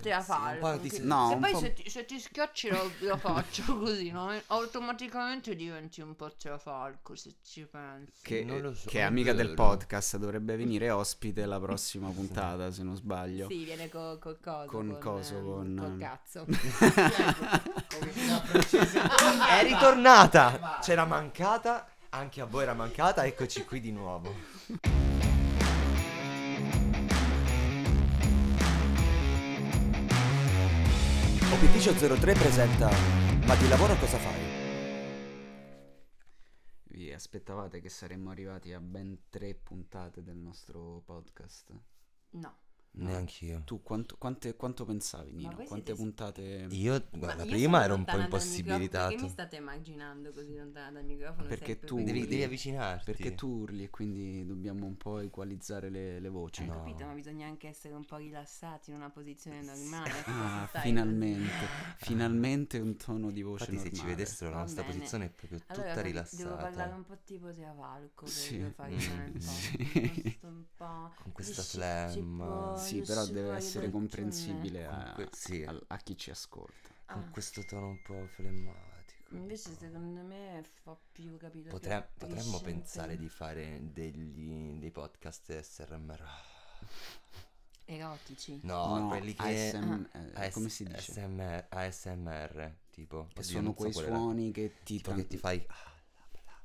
Te la Sì, falco. che- se- no, e poi po'- se, ti, se ti schiacci lo, lo faccio così, no? Automaticamente diventi un po' trafalco se ci pensi. Che, Non lo so, che è amica del podcast, dovrebbe venire ospite la prossima puntata, se non sbaglio. Sì, viene co- col coso. Con coso, ehm, con- col cazzo. È ritornata! C'era mancata, anche a voi era mancata, eccoci qui di nuovo. Opificio 03 presenta Ma di lavoro cosa fai? Vi aspettavate che saremmo arrivati a ben tre puntate del nostro podcast? No. Neanch'io. Tu quanto, quante- quanto pensavi, Nino? Quante siete- puntate? Io, guarda, io prima ero un po' impossibilitato. Perché mi state immaginando così lontana dal microfono? Perché sempre tu- perché- Devi, urli. devi avvicinarti. Perché tu urli e quindi dobbiamo un po' equalizzare le, le voci. Ho No. capito, ma bisogna anche essere un po' rilassati in una posizione normale. Ah, finalmente, finalmente un tono di voce Infatti se normale. ci vedessero la nostra posizione è proprio tutta Allora, devo rilassata. parlare un po' tipo Travalco per Sì. per fare Sì. podcast, un po'. Con questa flemma. Sì, però deve essere comprensibile a, Comunque, sì. a- a chi ci ascolta. Ah, Con questo tono un po' flemmatico. Invece secondo me fa più capito. più Potre- potremmo pensare di fare degli, dei podcast SRMR. erotici. No, No, quelli che... ASM eh, AS- come si dice? ASMR, ASMR, tipo. Che Oddio, sono so quei era. suoni che ti, Tipo che ti fai...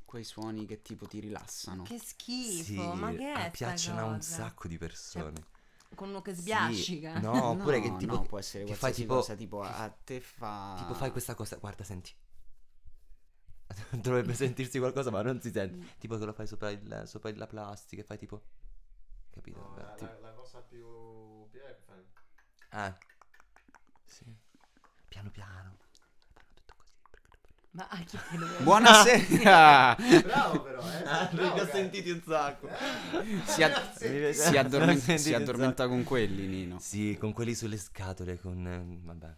quei suoni che tipo ti rilassano. Che schifo, Sì, ma che è piacciono a un sacco di persone. Con uno che Sì, sbiascica. No, oppure che No, tipo... no, può essere che fai qualsiasi tipo... cosa, tipo a te fa Tipo fai questa cosa, guarda, senti. Dovrebbe sentirsi qualcosa, ma non si sente. Tipo che lo fai sopra, il, sopra la plastica e fai tipo. Capito? No, Beh, la, tipo- la- la cosa più più è fai- Ah. Sì. Piano piano. Fanno tutto così. perché dopo- Ma a chi te lo vuoi- Buonasera! Bravo però, eh. bravo, li ho cazzo. sentiti un sacco. si, ad- si addormenta, Sentite si addormenta con quelli, Nino. Sì, con quelli sulle scatole, con... eh, vabbè.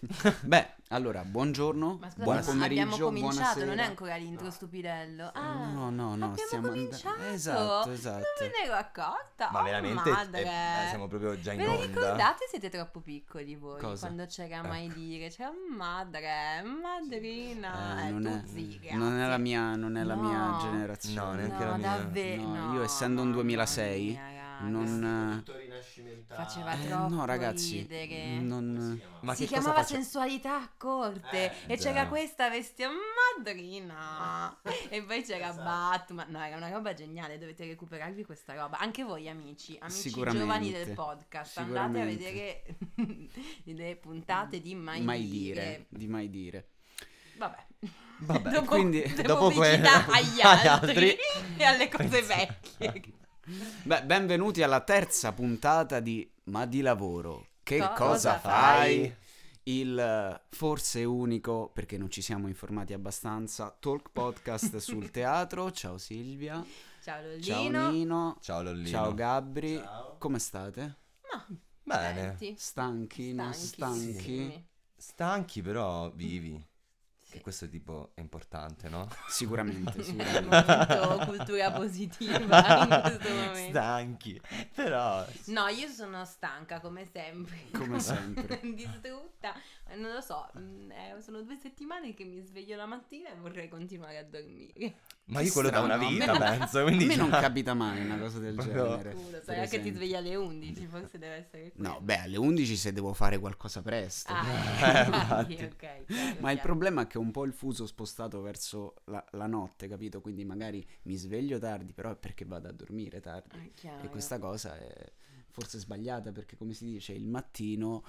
Beh, allora, buongiorno, Ma scusate, buon ma pomeriggio, abbiamo cominciato, buonasera. non è ancora l'intro stupidello. Ah, No, no, no, abbiamo stiamo and- cominciato. Esatto, esatto. Non me ne ero accorta. Ma oh, veramente madre. eh, siamo proprio già in Ve onda. ricordate? Siete troppo piccoli voi. Cosa? Quando c'era Eh. mai dire, c'era madre, madrina. Eh, e non, tu è, sì, non è la mia, non è la No. mia generazione. No, neanche no, la mia. davvero. No, no, io essendo un mamma 2006, mia, raga. Non... Tutto rinascimentale. Faceva eh, troppo no, ragazzi, ridere. non... Ma si che cosa chiamava faccio? sensualità a corte Eh, e c'era già. questa vestita madrina e poi c'era Esatto. Batman no era una roba geniale dovete recuperarvi questa roba anche voi amici amici giovani del podcast andate a vedere le puntate di Mai, mai dire, di mai dire. vabbè Vabbè, dopo, quindi- dopo que- pubblicità agli agli altri, altri. e alle cose vecchie Beh, benvenuti alla terza puntata di Ma di lavoro. Che Co- cosa, cosa fai? fai? Il eh, forse unico, perché non ci siamo informati abbastanza, talk podcast sul teatro. Ciao Silvia. ciao Lollino Ciao Nino. Ciao Lollino. Ciao Gabri. Ciao. Come state? ma Bene. Stanchi? Non stanchi? Stanchi però vivi. Sì. Che questo tipo è importante, no? Sicuramente, sicuramente. molto cultura positiva in questo momento. Stanchi. Però... No, io sono stanca come sempre. Come sempre. Distrutta. Non lo so, mm, eh, sono due settimane che mi sveglio la mattina e vorrei continuare a dormire. Ma Che io quello da una vita, a me- penso. A Quindi me non già- capita mai una cosa del Proprio- genere. Scusa, sai anche ti svegli alle 11, forse deve essere quello. No, beh, alle 11 se devo fare qualcosa presto. Ah, Eh, infatti, infatti. ok. chiaro, Ma il problema è che un po' il fuso spostato verso la, la notte, capito? Quindi magari mi sveglio tardi, però è perché vado a dormire tardi. Ah. E questa cosa è forse sbagliata perché, come si dice, il mattino...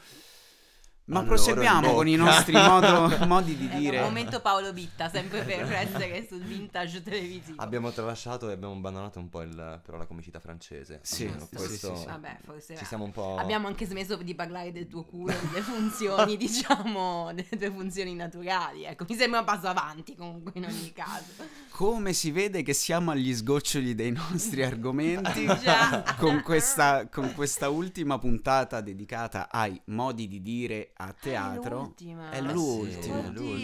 Ma Allora, proseguiamo in con i nostri modo- modi di dire. momento Paolo Bitta, sempre per essere sul vintage televisivo. Abbiamo tralasciato e abbiamo abbandonato un po' il, però la comicità francese. Sì, sì, questo sì, sì. Vabbè, forse ci siamo un po'... Abbiamo anche smesso di parlare del tuo culo, delle funzioni, diciamo, delle tue funzioni naturali. Ecco, mi sembra un passo avanti comunque in ogni caso. Come si vede che siamo agli sgoccioli dei nostri argomenti con questa, con questa ultima puntata dedicata ai modi di dire a teatro. l'ultima. È Eh l'ultima.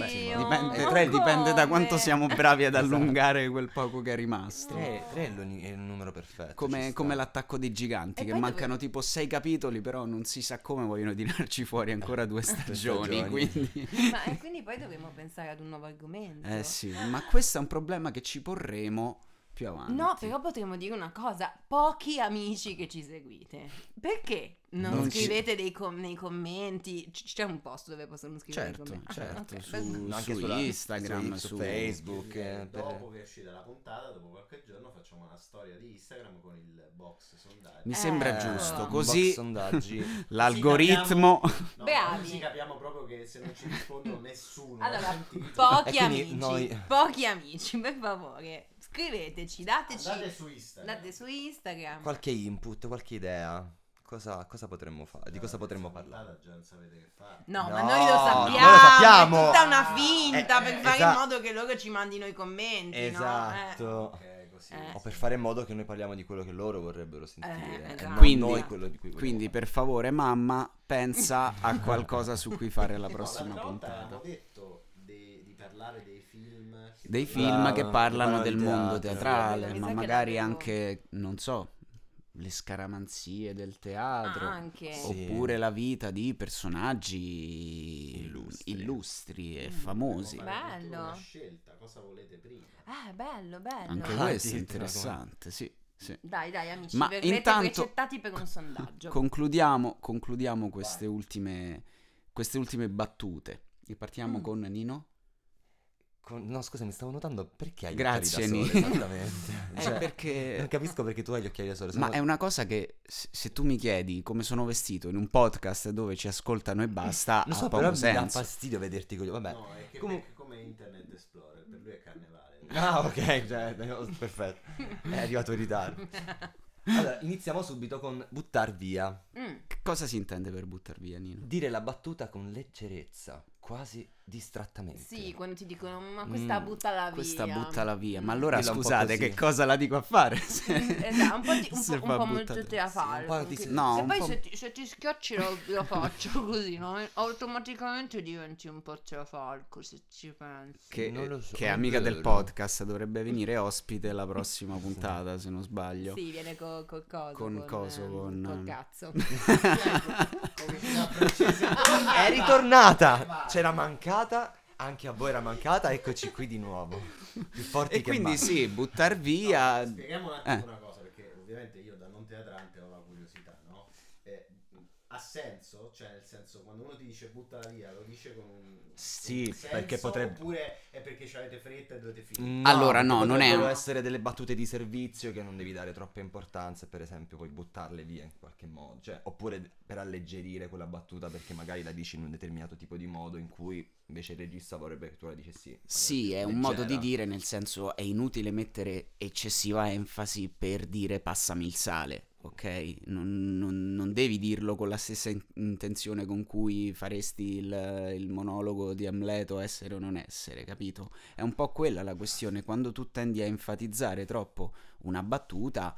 sì, è l'ultima. Dipende, dipende da quanto siamo bravi ad allungare quel poco che è rimasto. Tre, tre è, è il numero perfetto. Come, come l'attacco dei giganti, E che mancano dove- tipo sei capitoli, però non si sa come vogliono tirarci fuori ancora due stagioni. quindi... Ma e quindi poi dovremmo pensare ad un nuovo argomento. Eh sì, ma questo è un problema che ci porremo più avanti. No, però potremmo dire una cosa, pochi amici che ci seguite. Perché non, Non ci- scrivete dei com- nei commenti? C- c'è un posto dove possono scrivere Certo, nei commenti? certo, ok, su, perfetto. Anche su sulla- Instagram, su, su, Facebook. eh, per- dopo che è uscita la puntata, dopo qualche giorno, facciamo una storia di Instagram con il box sondaggi. Mi sembra Eh, giusto, un così l'algoritmo... No, Bravi. Così capiamo proprio che se non ci rispondono nessuno. Allora, pochi amici, noi- pochi amici, per favore, scriveteci, dateci, andate su Instagram. date su Instagram. qualche input, qualche idea. Cosa, cosa potremmo fare? Di cosa potremmo parlare? Già non sapete che fare. No, No, ma noi lo sappiamo, noi lo sappiamo. è tutta una finta Eh, per eh, fare esatto. in modo che loro ci mandino i commenti, Esatto. no? Ok, così. Eh. O per fare in modo che noi parliamo di quello che loro vorrebbero sentire. Eh, esatto. Quindi- noi quello di cui vogliamo Quindi per favore mamma, pensa a qualcosa su cui fare la No, prossima volta puntata. detto parlare dei film. che Dei film che Brava, parlano che del parlano mondo teatro. teatrale, Mi ma magari anche, non so, le scaramanzie del teatro. Ah, anche. Sì. Oppure la vita di personaggi Illustri. illustri, e Mm. famosi. Bello. Una scelta, cosa volete prima? Eh, bello, bello. Anche Ah, questo è interessante, sì. sì. Dai, dai, amici, Ma verrete intanto- per un sondaggio. Concludiamo, concludiamo queste, ultime, queste ultime battute. E partiamo Mm. con Nino. Con- No, scusa, mi stavo notando perché hai gli Grazie, occhiali da sole, esattamente. Eh, Cioè, perché... Non capisco perché tu hai gli occhiali da sole. Ma sono- è una cosa che se tu mi chiedi come sono vestito in un podcast dove ci ascoltano e basta, Non ha so, poco però mi dà senso. fastidio vederti con gli Vabbè. No, è che comu- perché come Internet Explorer, per lui è carnevale. Ah, ok, cioè, perfetto. È arrivato in ritardo. Allora, iniziamo subito con buttar via. Mm. Che cosa si intende per buttar via, Nino? Dire la battuta con leggerezza, quasi distrattamente. Sì, quando ti dicono, ma questa Mm, buttala via. Questa buttala via. Ma Mm. allora Dilla scusate, che cosa la dico a fare? Esatto, un po', di- un Se po', un po' molto teatrale. Sì, un po' di- perché- no, e un poi po'- se, ti, se ti schiacci lo, lo faccio così, no? Automaticamente diventi un po' teatralco se ci pensi. Che, Non lo so, che è amica del podcast, dovrebbe venire ospite la prossima puntata, se non sbaglio. Sì, viene co- col coso. Con coso, ehm, con- col cazzo. Come fino a francese. È ritornata! C'era mancata, anche a voi era mancata, eccoci qui di nuovo. Più forti E che quindi mai. sì, buttar via... No, spieghiamo un attimo Eh. una cosa, perché ovviamente io da non teatrante ho la curiosità, no? Eh, ha senso? Cioè, nel senso, quando uno ti dice buttala via, lo dice con un Sì, un senso, perché potrebbe- Oppure è perché avete fretta e dovete finire? No, Allora, no, non è potrebbero un- essere delle battute di servizio che non devi dare troppa importanza, per esempio, puoi buttarle via in qualche modo, cioè, oppure per alleggerire quella battuta perché magari la dici in un determinato tipo di modo in cui invece il regista vorrebbe che tu la dicessi. Sì, è un leggera. modo di dire, nel senso è inutile mettere eccessiva enfasi per dire passami il sale, ok? Non, non- non devi dirlo con la stessa in- intenzione con cui faresti il, il monologo di Amleto essere o non essere, capito? È un po' quella la questione, quando tu tendi a enfatizzare troppo una battuta,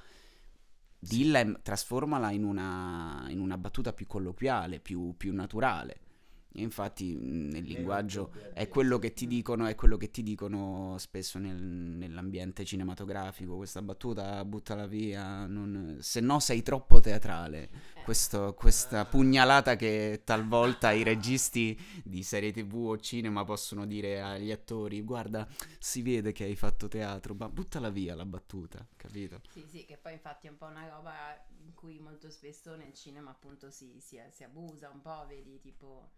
dilla e trasformala in una, in una battuta più colloquiale, più, più naturale. Infatti nel linguaggio è quello che ti dicono, è quello che ti dicono spesso nel- nell'ambiente cinematografico. Questa battuta buttala via, non- se no sei troppo teatrale. Questo- questa pugnalata che talvolta i registi di serie tv o cinema possono dire agli attori: Guarda, si vede che hai fatto teatro, ma buttala via la battuta, capito? Sì, sì, che poi infatti è un po' una roba in cui molto spesso nel cinema appunto si, si- si abusa un po', vedi, tipo...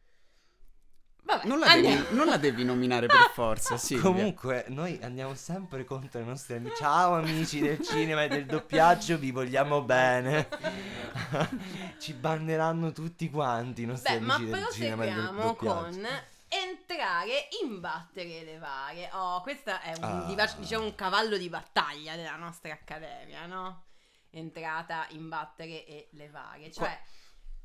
Vabbè, Non la, devi, non la devi nominare per forza, sì. Comunque, noi andiamo sempre contro i nostri amici. Ciao amici del cinema e del doppiaggio, vi vogliamo bene. Ci banneranno tutti quanti i nostri Beh, ma amici del cinema e del proseguiamo doppiaggio. con entrare, imbattere e levare. Oh, questo è un, Ah. diciamo un cavallo di battaglia della nostra accademia, no? Entrata, imbattere e levare. Cioè,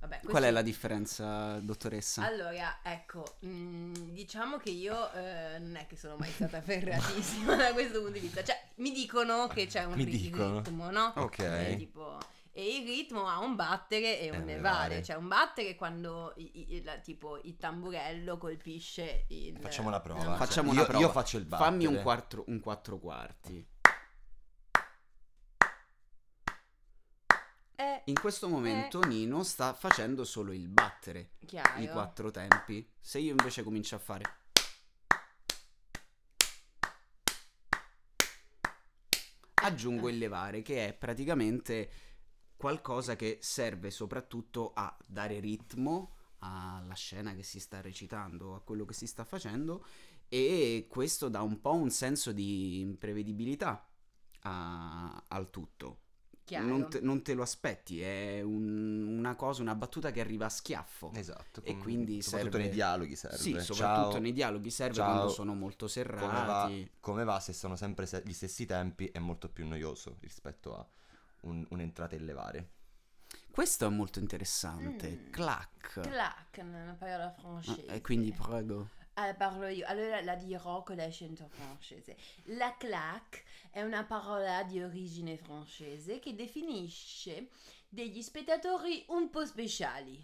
vabbè, Qual è la differenza, dottoressa? Allora, ecco, mh, diciamo che io eh, non è che sono mai stata ferratissima da questo punto di vista. Cioè, mi dicono che c'è un Mi dicono. ritmo, no? Ok. Eh, tipo, E il ritmo ha un battere e un levare. Cioè un battere quando i- i- la- tipo il tamburello colpisce il... Facciamo la prova. la- Cioè, Facciamo io, una prova. Io faccio il battere. Fammi un, quattro, un quattro quarti. Eh, In questo momento Nino sta facendo solo il battere, chiaro. i quattro tempi. Se io invece comincio a fare... Aggiungo il levare, che è praticamente qualcosa che serve soprattutto a dare ritmo alla scena che si sta recitando, a quello che si sta facendo e questo dà un po' un senso di imprevedibilità a- al tutto. Chiaro. Non te, non te lo aspetti, è un- una cosa, una battuta che arriva a schiaffo. Esatto. E quindi soprattutto serve- nei dialoghi serve. Sì, soprattutto Ciao, nei dialoghi serve ciao, quando sono molto come va, serrati. come va se sono sempre se- gli stessi tempi è molto più noioso rispetto a un- un'entrata in levare. Questo è molto interessante. Mm. Clac. Clac, una parola Ah, francese. E quindi prego. Ah, parlo io, allora la dirò con l'accento francese. La claque è una parola di origine francese che definisce degli spettatori un po' speciali,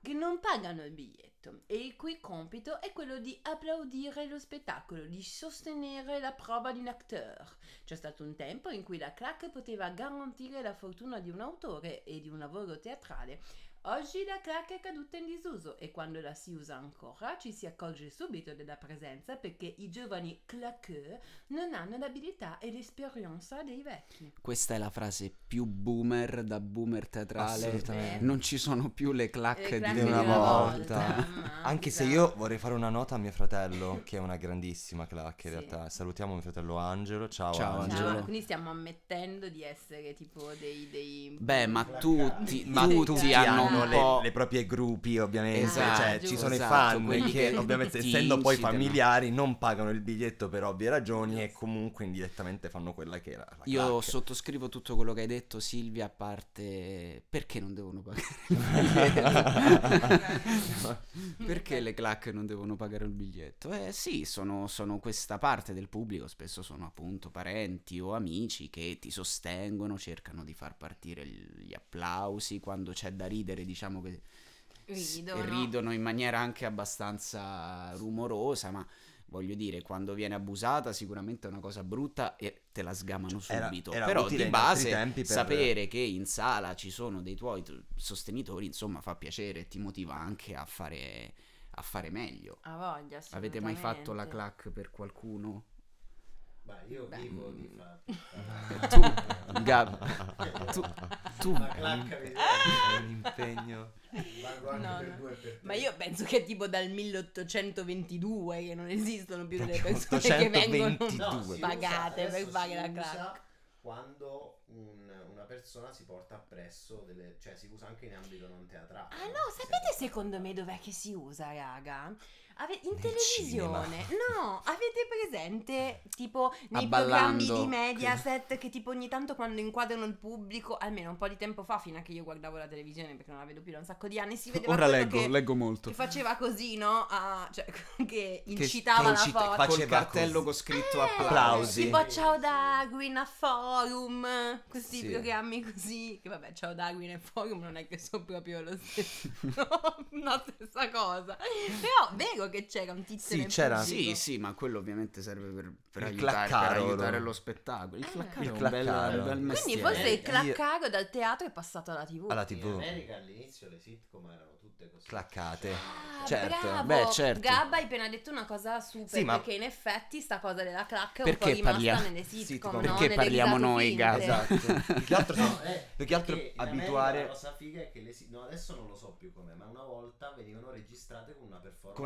che non pagano il biglietto e il cui compito è quello di applaudire lo spettacolo, di sostenere la prova di un acteur. C'è stato un tempo in cui la claque poteva garantire la fortuna di un autore e di un lavoro teatrale. Oggi la claque è caduta in disuso e quando la si usa ancora ci si accorge subito della presenza perché i giovani claqueur non hanno l'abilità e l'esperienza dei vecchi. Questa è la frase più boomer da boomer teatrale. Assolutamente. Non ci sono più le clacche di Di una volta. volta, Anche se io vorrei fare una nota a mio fratello, che è una grandissima clac in Sì. realtà. Salutiamo mio fratello Angelo. Ciao, Ciao, Angelo. Angelo. quindi stiamo ammettendo di essere tipo dei... dei... Beh, ma tutti, Ma tutti hanno hanno un le, le proprie gruppi, ovviamente. Esatto, cioè, ci sono esatto, i fan quelli che, che ovviamente, essendo poi incitano. familiari, non pagano il biglietto per ovvie ragioni e comunque indirettamente fanno quella che era la Io clac. sottoscrivo tutto quello che hai detto, Silvia, a parte perché non devono pagare il biglietto? perché le clac non devono pagare il biglietto? Eh sì, sono, sono questa parte del pubblico, spesso sono appunto parenti o amici che ti sostengono, cercano di far partire gli applausi, quando c'è da ridere diciamo che s- Ridono. ridono in maniera anche abbastanza rumorosa, ma voglio dire, quando viene abusata sicuramente è una cosa brutta e te la sgamano Era- subito. era Però utile di base tempi per- sapere che in sala ci sono dei tuoi t- sostenitori, insomma, fa piacere e ti motiva anche a fare, a fare meglio. Ha voglia, Avete mai fatto la clac per qualcuno? Ma io Beh. vivo di fatto. Tu, Gab, tu, tu La clacca mi È un impegno. No, per no. due per tre. Ma io penso che è tipo dal 1822 che non esistono più delle persone che vengono 822. si pagate per fare la usa clac. Quando un- una persona si porta appresso delle... cioè si usa anche in ambito non teatrale. Ah no, sapete secondo me dov'è che si usa, raga? Ave- in Nel televisione. No, avete presente tipo nei Abballando. programmi di Mediaset che tipo ogni tanto quando inquadrano il pubblico, almeno un po' di tempo fa, fino a che io guardavo la televisione perché non la vedo più da un sacco di anni, si vedeva Ora leggo, che, leggo molto. che faceva così, no? Ah, cioè, che Che- incitava che la incita- foto. faceva Col cartello con scritto Eh, applausi. Tipo Ciao Darwin a Forum, questi Sì. programmi così. Che vabbè, Ciao Darwin e Forum non è che sono proprio lo stesso, la stessa cosa. Però vero che c'era un tizio Sì, nel c'era- pubblico. Sì, sì, ma quello ovviamente serve per, per Il aiutare, per claccaro, aiutare lo- lo spettacolo. Il Eh. claccaro Il bel, claccaro. un bel Quindi forse il Io- claccaro dal teatro è passato alla tv. Alla In TV. America all'inizio le sitcom erano tutte così. Claccate. Ah, Certo. bravo. Beh, certo. Gabba hai appena detto una cosa super Sì, ma- perché in effetti sta cosa della clacca è Perché un po' rimasta parlia- nelle sitcom, sitcom. no? Perché Nelle parliamo noi. Gabba? Esatto. Più che altro No, eh, più che altro perché in abituare- La cosa figa è che le si- no, adesso non lo so più com'è, ma una volta venivano registrate con una performance.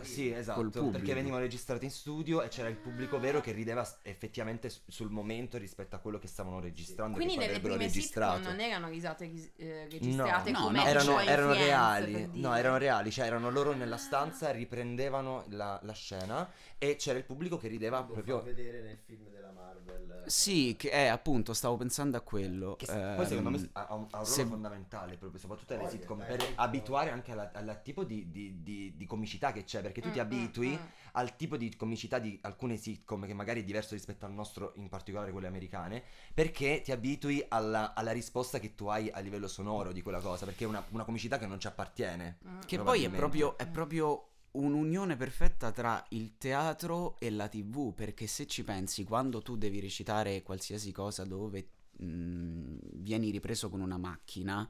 Performance, sì, esatto, perché venivano registrate in studio e c'era il pubblico vero che rideva effettivamente sul momento rispetto a quello che stavano registrando. Quindi nelle prime registrato. sitcom non erano risate ris- eh, registrate No, come no, erano, in erano Friends, reali, no, erano reali, cioè erano loro nella stanza, riprendevano la, la scena e c'era il pubblico che rideva Devo proprio... vedere nel film della Marvel Sì, che è appunto, stavo pensando a quello. Che s- poi secondo me ehm, ha un, ha un ruolo se- fondamentale proprio, soprattutto alle Voglia, sitcom, per dai. abituare anche alla- al tipo di, di- di- di comicità che c'è, perché tu ti Mm, mm, abitui mm. al tipo di comicità di alcune sitcom che magari è diverso rispetto al nostro, in particolare quelle americane, perché ti abitui alla, alla risposta che tu hai a livello sonoro di quella cosa, perché è una, una comicità che non ci appartiene. Mm. Che poi è proprio, è proprio un'unione perfetta tra il teatro e la tv, perché se ci pensi, quando tu devi recitare qualsiasi cosa dove mh, vieni ripreso con una macchina,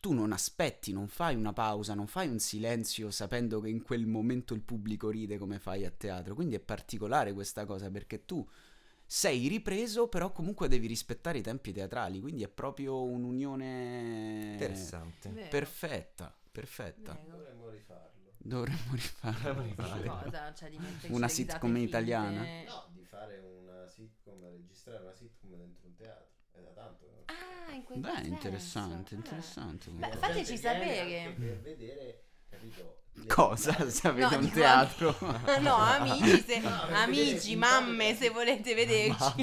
tu non aspetti, non fai una pausa, non fai un silenzio sapendo che in quel momento il pubblico ride come fai a teatro. Quindi è particolare questa cosa perché tu sei ripreso, però comunque devi rispettare i tempi teatrali, quindi è proprio un'unione Interessante. Vero. perfetta, perfetta. Vero. Dovremmo rifarlo. Dovremmo rifarlo. Dovremmo rifarlo. Cosa? Cioè Una sitcom italiana? No, di fare una sitcom, registrare una sitcom dentro un teatro. È da tanto. Ah, in quel Beh, senso. interessante, Ah. interessante. Beh, La fateci sapere. anche Per vedere, capito? Cosa? Se avete No, un teatro. No, amici, se, No, amici, mamme, se volete vederci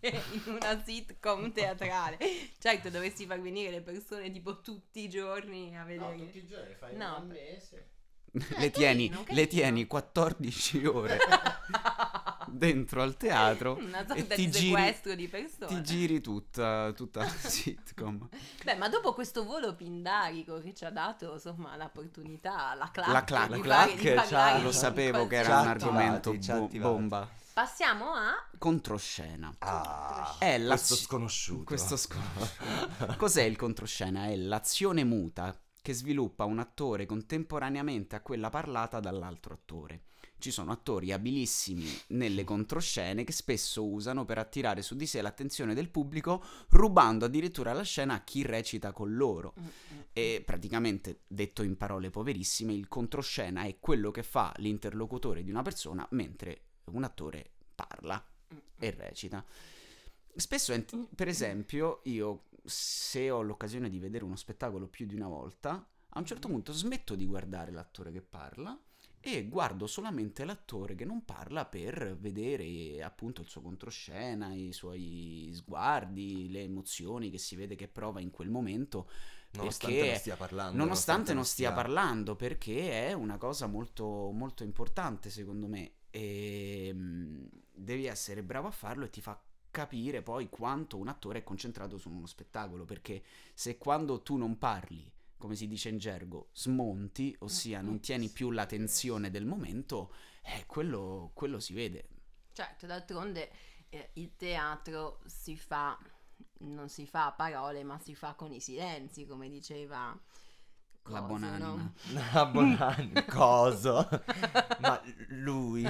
in una sitcom teatrale. Certo, dovresti far venire le persone tipo tutti i giorni a No, vedere. tutti i giorni fai No, per- mese. Le tieni, carino, le tieni 14 ore dentro al teatro Una e sorta ti di giri, sequestro di persone. ti giri tutta, tutta la sitcom. Beh, ma dopo questo volo pindarico che ci ha dato, insomma, l'opportunità, la clac, La clac, di la fare- clac, di Lo sapevo che era un argomento attivati, bo- bomba. Passiamo a... Controscena. Ah, È la- questo sconosciuto. Questo sconosciuto. Cos'è il controscena? È l'azione muta che sviluppa un attore contemporaneamente a quella parlata dall'altro attore. Ci sono attori abilissimi nelle controscene che spesso usano per attirare su di sé l'attenzione del pubblico, rubando addirittura la scena a chi recita con loro. E praticamente, detto in parole poverissime, il controscena è quello che fa l'interlocutore di una persona mentre un attore parla e recita. Spesso, ent- per esempio, io se ho l'occasione di vedere uno spettacolo più di una volta, a un certo punto smetto di guardare l'attore che parla e guardo solamente l'attore che non parla per vedere appunto il suo controscena, i suoi sguardi, le emozioni che si vede che prova in quel momento Nonostante non stia parlando. nonostante non stia parlando, perché è una cosa molto, molto importante secondo me. E mm, devi essere bravo a farlo e ti fa capire poi quanto un attore è concentrato su uno spettacolo. Perché se quando tu non parli, come si dice in gergo, smonti, ossia non tieni più la tensione del momento, eh, quello, quello si vede. Certo, d'altronde eh, il teatro si fa, non si fa a parole, ma si fa con i silenzi, come diceva La Coso, buonanima. no? Ah, buonanima. Coso. Ma lui.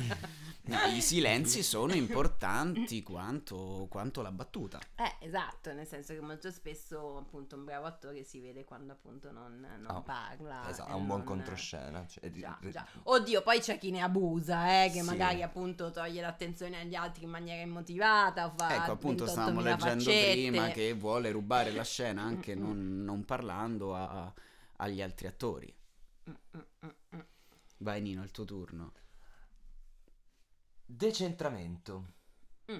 No, I silenzi sono importanti quanto, quanto la battuta. Eh, esatto, nel senso che molto spesso appunto un bravo attore si vede quando appunto non, non Ah, parla. Esatto, ha un buon non- controscena. cioè, Già, di- già. Oddio, poi c'è chi ne abusa, eh, che Sì. magari appunto toglie l'attenzione agli altri in maniera immotivata fa Ecco, appunto, 28.000 stavamo leggendo faccette. prima che vuole rubare la scena anche Mm, mm, non, non parlando a- agli altri attori. Mm, mm, mm. Vai Nino, è il tuo turno. Decentramento. Mm.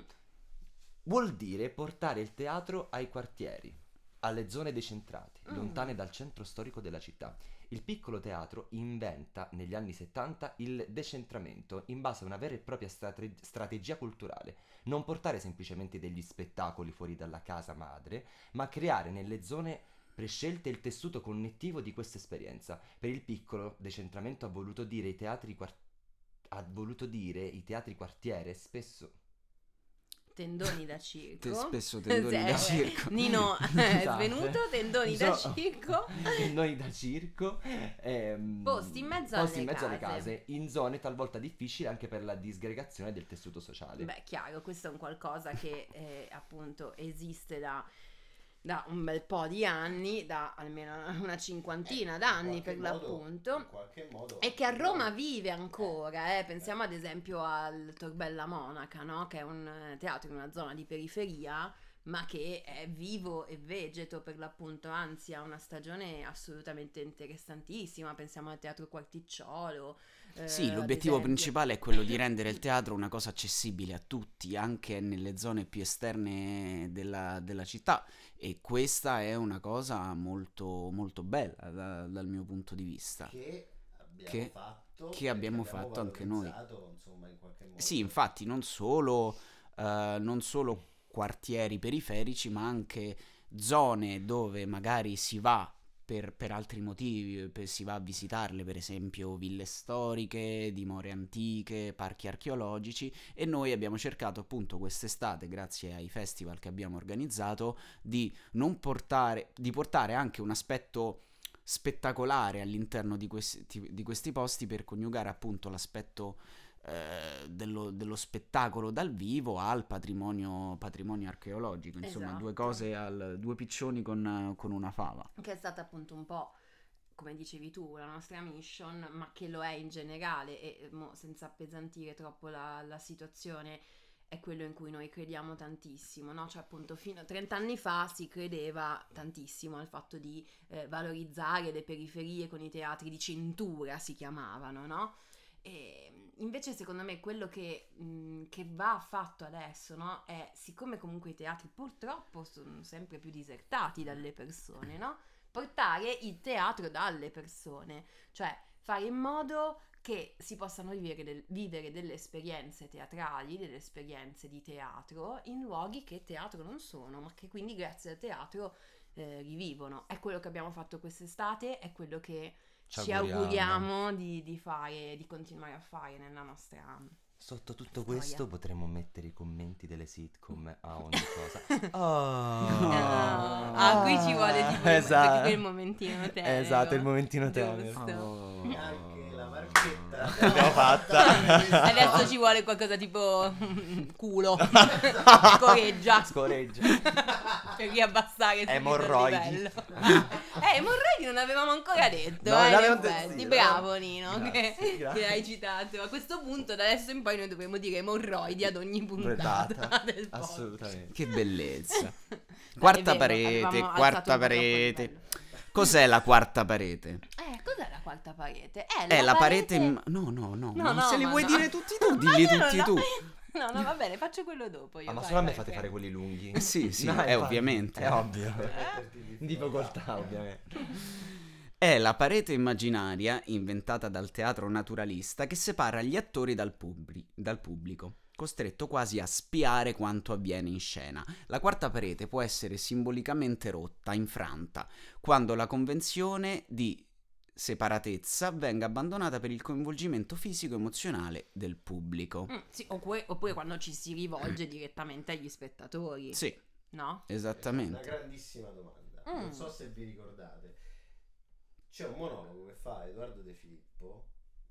Vuol dire portare il teatro ai quartieri, alle zone decentrate, Mm. lontane dal centro storico della città. Il piccolo teatro inventa negli anni 70 il decentramento in base a una vera e propria strate- strategia culturale. Non portare semplicemente degli spettacoli fuori dalla casa madre, ma creare nelle zone prescelte il tessuto connettivo di questa esperienza. Per il piccolo decentramento ha voluto dire i teatri quartieri ha voluto dire i teatri quartiere spesso Tendoni da circo. Te spesso tendoni da Sì, circo. Nino è Scusate. svenuto, tendoni da So- circo. noi da circo ehm, Posti in mezzo posti alle in mezzo alle case. case in zone talvolta difficili anche per la disgregazione del tessuto sociale Beh, chiaro, questo è un qualcosa che eh, appunto esiste da, da un bel po' di anni, da almeno una cinquantina Eh, d'anni per modo- l'appunto. modo E che a Roma vive ancora, eh. pensiamo ad esempio al Torbella Monaca, no? che è un eh, teatro in una zona di periferia, ma che è vivo e vegeto per l'appunto, anzi ha una stagione assolutamente interessantissima, pensiamo al teatro Quarticciolo. Eh, Sì, l'obiettivo principale è quello di rendere il teatro una cosa accessibile a tutti, anche nelle zone più esterne della, della città. E questa è una cosa molto, molto bella da- dal mio punto di vista. Che abbiamo Che- fatto. che abbiamo fatto anche noi. Insomma, in. Sì, infatti, non solo, eh, non solo quartieri periferici, ma anche zone dove magari si va per, per altri motivi, per- si va a visitarle, per esempio ville storiche, dimore antiche, parchi archeologici, e noi abbiamo cercato appunto quest'estate, grazie ai festival che abbiamo organizzato, di non portare, di portare anche un aspetto spettacolare all'interno di questi, di questi posti per coniugare appunto l'aspetto eh, dello, dello spettacolo dal vivo al patrimonio, patrimonio archeologico, insomma due Esatto. cose, al, due piccioni con, con una fava. che è stata appunto un po' come dicevi tu la nostra mission ma che lo è in generale e eh, mo, senza appesantire troppo la, la situazione è quello in cui noi crediamo tantissimo no? cioè appunto fino a 30 anni fa si credeva tantissimo al fatto di eh, valorizzare le periferie con i teatri di cintura si chiamavano no? E invece secondo me quello che, mh, che va fatto adesso no? è siccome comunque i teatri purtroppo sono sempre più disertati dalle persone no? portare il teatro dalle persone, cioè fare in modo che si possano vivere, del- vivere delle esperienze teatrali, delle esperienze di teatro in luoghi che teatro non sono, ma che quindi grazie al teatro eh, rivivono. È quello che abbiamo fatto quest'estate, è quello che Ci ci, auguriamo. di, di fare, di continuare a fare nella nostra... Sotto tutto Storia. questo potremmo mettere i commenti delle sitcom a ogni cosa. Oh. Ah, qui ci vuole tipo il- Esatto. il momentino tenero. Esatto, il momentino tenero. Giusto. Oh. Marchetta L'abbiamo fatta. Adesso ci vuole qualcosa tipo culo, scoreggia, Scoreggia. per riabbassare il Emorroidi. livello. Eh, emorroidi non avevamo ancora detto, No, eh, in effetti. detto, Bravo Nino, Grazie, che, grazie. che hai citato. A questo punto, da adesso in poi, noi dovremo dire emorroidi ad ogni puntata Puntata. del podcast. Assolutamente. Che bellezza. Quarta è vero, parete, avevamo alzato quarta un po' troppo il parete. livello. Cos'è la quarta parete? Eh, cos'è la quarta parete? Eh, È la parete... in- No, no, no, No, no, se li vuoi no. dire tutti tu, dilli tutti la- tu. No, no, va bene, faccio quello dopo. Io, Ah, ma solo a me fate fare quelli lunghi. Eh, sì, sì, No, è infatti, ovviamente. È ovvio. Metterti Di facoltà, ovviamente. È la parete immaginaria, inventata dal teatro naturalista, che separa gli attori dal, pubri- dal pubblico, costretto quasi a spiare quanto avviene in scena. La quarta parete può essere simbolicamente rotta, infranta, quando la convenzione di separatezza venga abbandonata per il coinvolgimento fisico-emozionale del pubblico. Mm, sì, oppure, oppure quando ci si rivolge direttamente agli spettatori, Sì, no? Una esattamente. grandissima domanda. Mm. Non so se vi ricordate. C'è un monologo che fa Edoardo De Filippo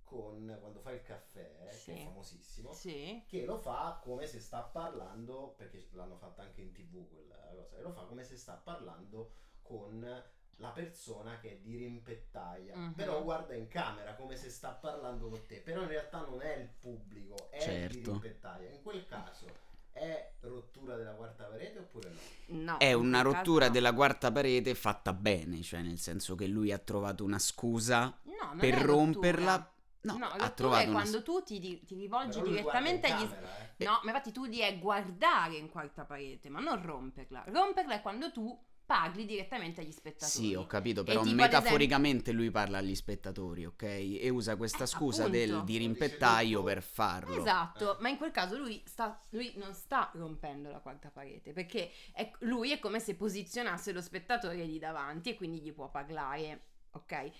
con quando fa il caffè, Sì. che è famosissimo, Sì. che lo fa come se sta parlando, perché l'hanno fatta anche in tv quella cosa, e lo fa come se sta parlando con la persona che è di rimpettaia, Mhm. però guarda in camera come se sta parlando con te, però in realtà non è il pubblico, è di Certo. rimpettaia. In quel caso è rottura della quarta parete oppure no? No, È una rottura no. della quarta parete fatta bene, cioè nel senso che lui ha trovato una scusa No, per romperla. rottura. No, No, ha trovato è una quando tu ti, di- ti rivolgi Però direttamente agli... camera, eh. No, ma infatti tu lì è guardare in quarta parete, ma non romperla. Romperla è quando tu parli direttamente agli spettatori. Sì, ho capito, però tipo, metaforicamente lui parla agli spettatori, ok? E usa questa Eh, scusa appunto. del di rimpettaio per farlo. Esatto, ma in quel caso lui, sta, lui non sta rompendo la quarta parete, perché è- lui è come se posizionasse lo spettatore lì davanti e quindi gli può parlare, ok?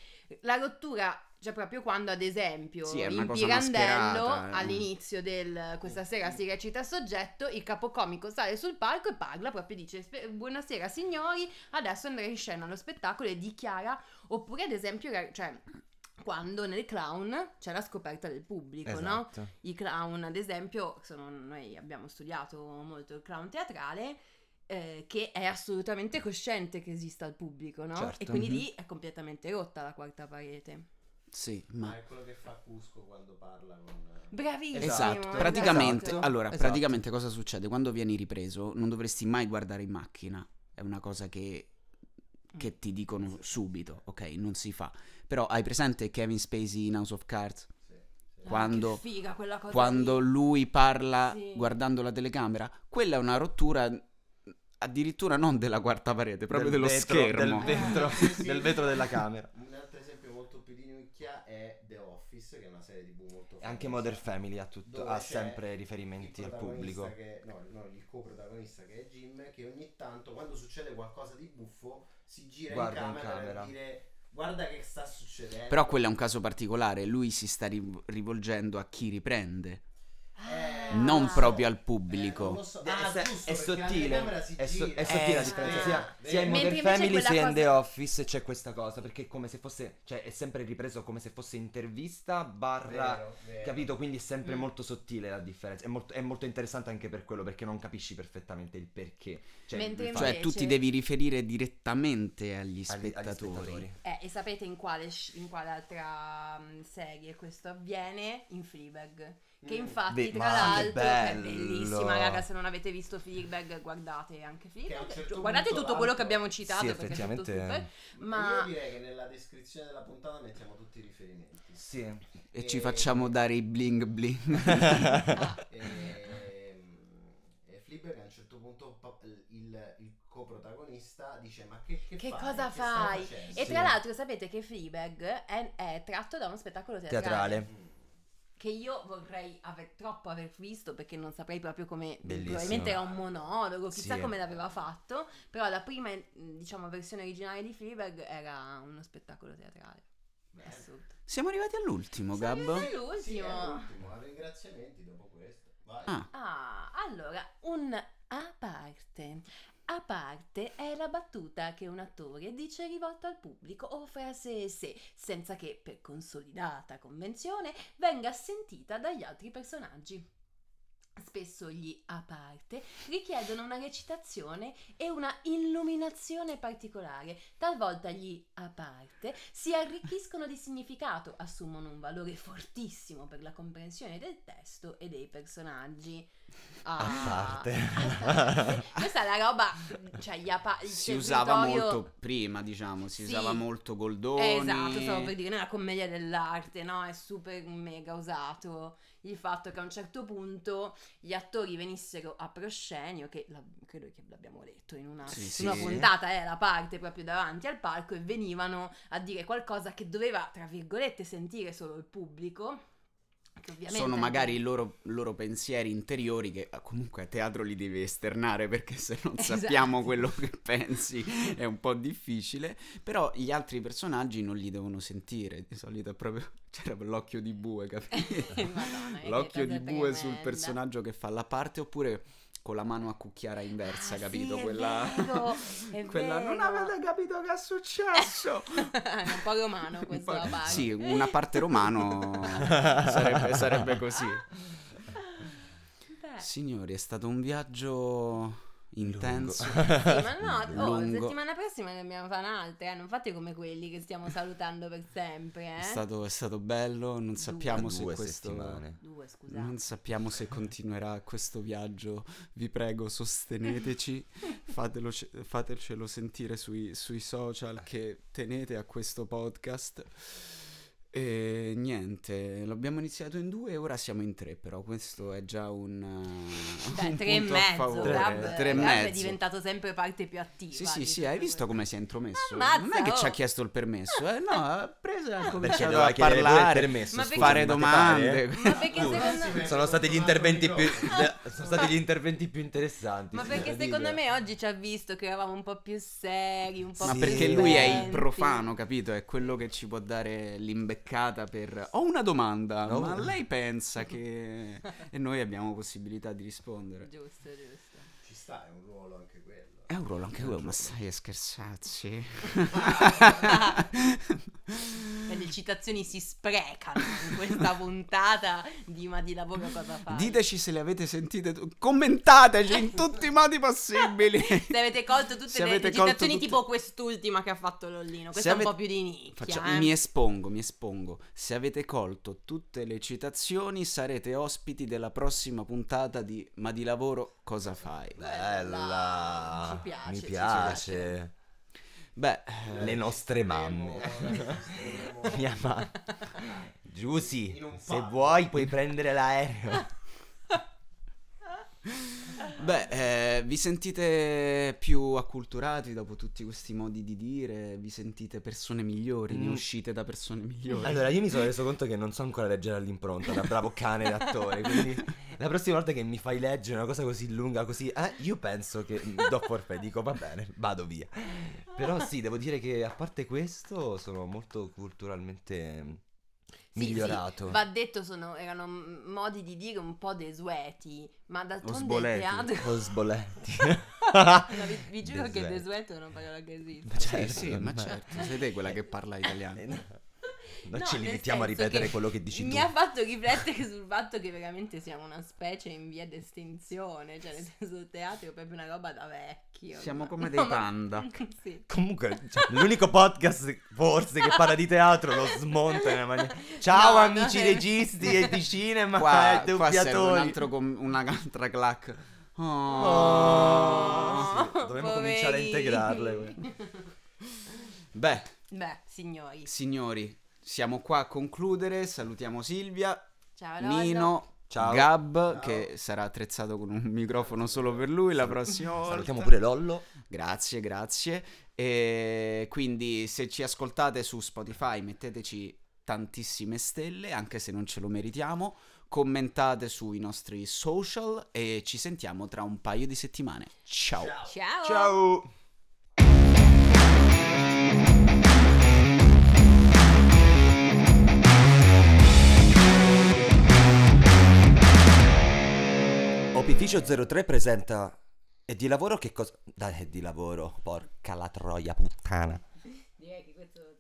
La rottura c'è proprio quando, ad esempio, Sì, in Pirandello, eh. all'inizio del questa sera si recita soggetto, il capocomico sale sul palco e parla, proprio dice "Spe- buonasera signori, adesso andrà in scena lo spettacolo e dichiara, oppure ad esempio, cioè... Quando nel clown c'è la scoperta del pubblico, no? Esatto. I clown, ad esempio, sono- noi abbiamo studiato molto il clown teatrale, eh, che è assolutamente cosciente che esista il pubblico, no? Certo. E quindi Mhm. lì è completamente rotta la quarta parete. Sì, Ma ma... è quello che fa Cusco quando parla con... Bravissimo. Esatto, esatto. praticamente, Esatto. allora, Esatto. praticamente cosa succede? Quando vieni ripreso non dovresti mai guardare in macchina, è una cosa che, che ti dicono subito, ok? Non si fa. Però hai presente Kevin Spacey in House of Cards? Sì, sì. Ah, quando- che figa quella cosa Quando lì. lui parla Sì. guardando la telecamera, quella è una rottura addirittura non della quarta parete, proprio Del dello vetro- schermo. Del vetro, del vetro della camera. Un altro esempio molto più di nicchia è The Office, che è una serie tv molto E anche famosa, Modern Family ha, tutto, ha sempre riferimenti al pubblico. Che, no, no, il coprotagonista che è Jim, che ogni tanto quando succede qualcosa di buffo si gira Guarda in in camera, camera. per dire guarda che sta succedendo. Però quello è un caso particolare, lui si sta riv- rivolgendo a chi riprende, Ah. non proprio al Eh, pubblico. non lo so. È, Ah, è- giusto, è la sottile, è, so- è sottile la Eh, differenza sì. sia, sia in Modern Family sia in The Office c'è questa cosa perché è come se fosse cioè è sempre ripreso come se fosse intervista barra Vero, vero. capito quindi è sempre Mm. molto sottile la differenza è molto, è molto interessante anche per quello perché non capisci perfettamente il perché cioè, Mentre Cioè, tu ti devi riferire direttamente agli agli- agli spettatori. Eh, e sapete in quale, in quale altra mm, serie questo avviene? In Fleabag. Che Mm. infatti, Beh, tra l'altro, è bellissima, raga. Se non avete visto Fleabag, guardate anche Fleabag. certo guardate tutto quello che abbiamo citato. Sì, perché è tutto effettivamente- super. Ma Io direi che nella descrizione della puntata mettiamo tutti i riferimenti. sì E ci E- facciamo dare i bling bling. E, e Fleabag a un certo punto pa- il, il coprotagonista dice ma che, che, Che fai? cosa Che fai? facendo?" E tra l'altro sapete che Fleabag è, è tratto da uno spettacolo teatrale. Teatrale. Mm. Che io vorrei aver, troppo aver visto perché non saprei proprio come... Bellissimo. Probabilmente era un monologo, chissà Sì. come l'aveva fatto. Però la prima, diciamo, versione originale di Fleabag era uno spettacolo teatrale. Bene. Assurdo. Siamo arrivati all'ultimo, Siamo Gab. arrivati all'ultimo. Sì, è l'ultimo, a ringraziamenti dopo questo. Ah, Ah, allora, un a parte. A parte è la battuta che un attore dice rivolta al pubblico o frase se, senza che, per consolidata convenzione, venga sentita dagli altri personaggi. Spesso gli a parte richiedono una recitazione e una illuminazione particolare. Talvolta gli a parte si arricchiscono di significato, assumono un valore fortissimo per la comprensione del testo e dei personaggi. Ah, A parte. a parte. Questa è la roba, cioè gli apa- si usava molto prima, diciamo, si Sì. usava molto Goldoni. Eh, Esatto, stavo per dire, nella commedia dell'arte, no? È super mega usato il fatto che a un certo punto gli attori venissero a proscenio, che la- credo che l'abbiamo detto in una, Sì, una puntata, è la parte proprio davanti al palco, e venivano a dire qualcosa che doveva, tra virgolette, sentire solo il pubblico. Sono magari i loro, loro pensieri interiori che eh, comunque a teatro li devi esternare perché se non Esatto. sappiamo quello che pensi è un po' difficile. Però gli altri personaggi non li devono sentire. Di solito è proprio c'era l'occhio di bue, capito? Madonna, l'occhio di bue sul tremenda. personaggio che fa la parte oppure con la mano a cucchiara inversa, Ah, capito? sì, è quella vero, è quella non avete capito che è successo. è un po' romano questo Un po'-. Sì, una parte romano sarebbe, sarebbe così. Beh. Signori, è stato un viaggio intenso. Sì, ma no, oh, Lungo. settimana prossima ne abbiamo fare un'altra, eh, non fate come quelli che stiamo salutando per sempre, eh. È stato, è stato bello, non sappiamo se due questo... settimane Due, scusate. Non sappiamo se continuerà questo viaggio, vi prego sosteneteci, fatelo, fatecelo sentire sui, sui social che tenete a questo podcast. E niente, l'abbiamo iniziato in due e ora siamo in tre, però questo è già un, Beh, un tre e mezzo. Gab, tre e Gab è mezzo. diventato sempre parte più attiva. Sì, sì, sì, hai visto come si è intromesso? Ammazza, non è che ci ha oh. chiesto il permesso, eh? No, ha preso e ha cominciato doveva a parlare, permesso Ma scusa, fare ma te domande. pare? Ma perché Uh, secondo me... sono stati gli interventi più sono stati gli interventi più interessanti Ma perché secondo me oggi ci ha visto che eravamo un po' più seri, un po' Ma Sì. più perché lui è il profano, capito? È quello che ci può dare l'imbeccata per... Ho una domanda, No. ma lei pensa che... e noi abbiamo possibilità di rispondere. Giusto, giusto. Ci sta, è un ruolo anche. È un ruolo anche quello, ma stai a scherzarci? Le citazioni si sprecano in questa puntata di Ma di lavoro cosa fai? Diteci se le avete sentite, commentateci in tutti i modi possibili. Se avete colto tutte Se le, avete le citazioni tutte- tipo quest'ultima che ha fatto Lollino. Questa Se è un avete- po' più di nicchia. Faccio- eh. Mi espongo, mi espongo. Se avete colto tutte le citazioni, sarete ospiti della prossima puntata di Ma di lavoro cosa fai? Bella. Ci piace, Mi ci piace. Beh, eh, Le nostre mamme. Mia mamma. Un se vuoi puoi prendere l'aereo. Beh, eh, vi sentite più acculturati dopo tutti questi modi di dire? Vi sentite persone migliori? Ne Mm. uscite da persone migliori? Allora, io mi sono reso conto che non so ancora leggere all'impronta da bravo cane d'attore. Quindi la prossima volta che mi fai leggere una cosa così lunga, così, eh, io penso che do forfè, dico va bene, vado via. Però sì, devo dire che a parte questo sono molto culturalmente migliorato. sì, va detto, sono, erano modi di dire un po' desueti, ma d'altronde il teatro... Con sboletti. No, vi, vi giuro che Desueti. desueto è una parola che esiste. Ma Sì, certo, sì, ma ma- certo, sei te quella che parla italiano. Eh, no. Non No, ci limitiamo a ripetere quello che dici Mi tu. ha fatto riflettere sul fatto che veramente siamo una specie in via d'estinzione, cioè nel senso il teatro è proprio una roba da vecchio. Siamo ma- come no, dei ma- panda. sì. Comunque, cioè, l'unico podcast forse che parla di teatro lo smonta in una maniera. Ciao No, amici no. registi e di cinema Qua, e qua serve un com- un'altra clac. Oh. Oh, sì, dovremmo cominciare a integrarle. Beh, Beh, signori. signori, siamo qua a concludere. Salutiamo Silvia, Ciao Lollo. Nino, Ciao. Gab, che sarà attrezzato con un microfono solo per lui la prossima volta. Salutiamo pure Lollo. Grazie, grazie. E quindi se ci ascoltate su Spotify metteteci tantissime stelle, anche se non ce lo meritiamo. Commentate sui nostri social e ci sentiamo tra un paio di settimane. Ciao. Ciao. Ciao. Opificio 03 presenta E di lavoro che cosa... Dai, di lavoro, porca la troia puttana. Direi che questo